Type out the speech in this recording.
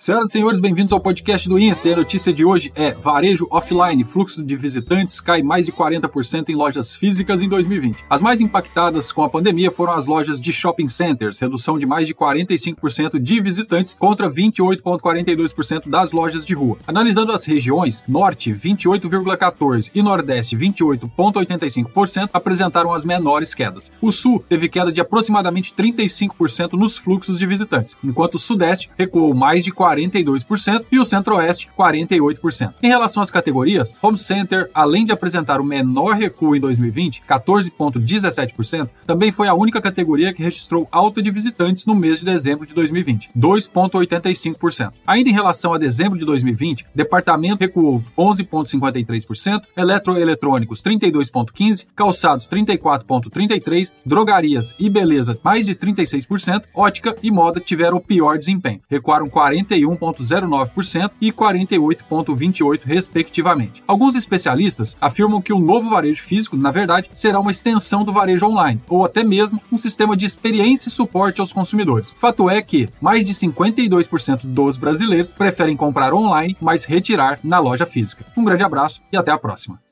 Senhoras e senhores, bem-vindos ao podcast do Insta. E a notícia de hoje é: varejo offline, fluxo de visitantes cai mais de 40% em lojas físicas em 2020. As mais impactadas com a pandemia foram as lojas de shopping centers, redução de mais de 45% de visitantes contra 28,42% das lojas de rua. Analisando as regiões, Norte 28,14% e Nordeste 28,85% apresentaram as menores quedas. O Sul teve queda de aproximadamente 35% nos fluxos de visitantes, enquanto o Sudeste recuou mais de 40%. 42% e o Centro-Oeste 48%. Em relação às categorias, Home Center, além de apresentar o menor recuo em 2020, 14,17%, também foi a única categoria que registrou alta de visitantes no mês de dezembro de 2020, 2,85%. Ainda em relação a dezembro de 2020, departamento recuou 11,53%, eletroeletrônicos 32,15%, calçados 34,33%, drogarias e beleza mais de 36%, ótica e moda tiveram o pior desempenho, recuaram 41 41,09% e 48,28%, respectivamente. Alguns especialistas afirmam que o novo varejo físico, na verdade, será uma extensão do varejo online, ou até mesmo um sistema de experiência e suporte aos consumidores. Fato é que mais de 52% dos brasileiros preferem comprar online, mas retirar na loja física. Um grande abraço e até a próxima.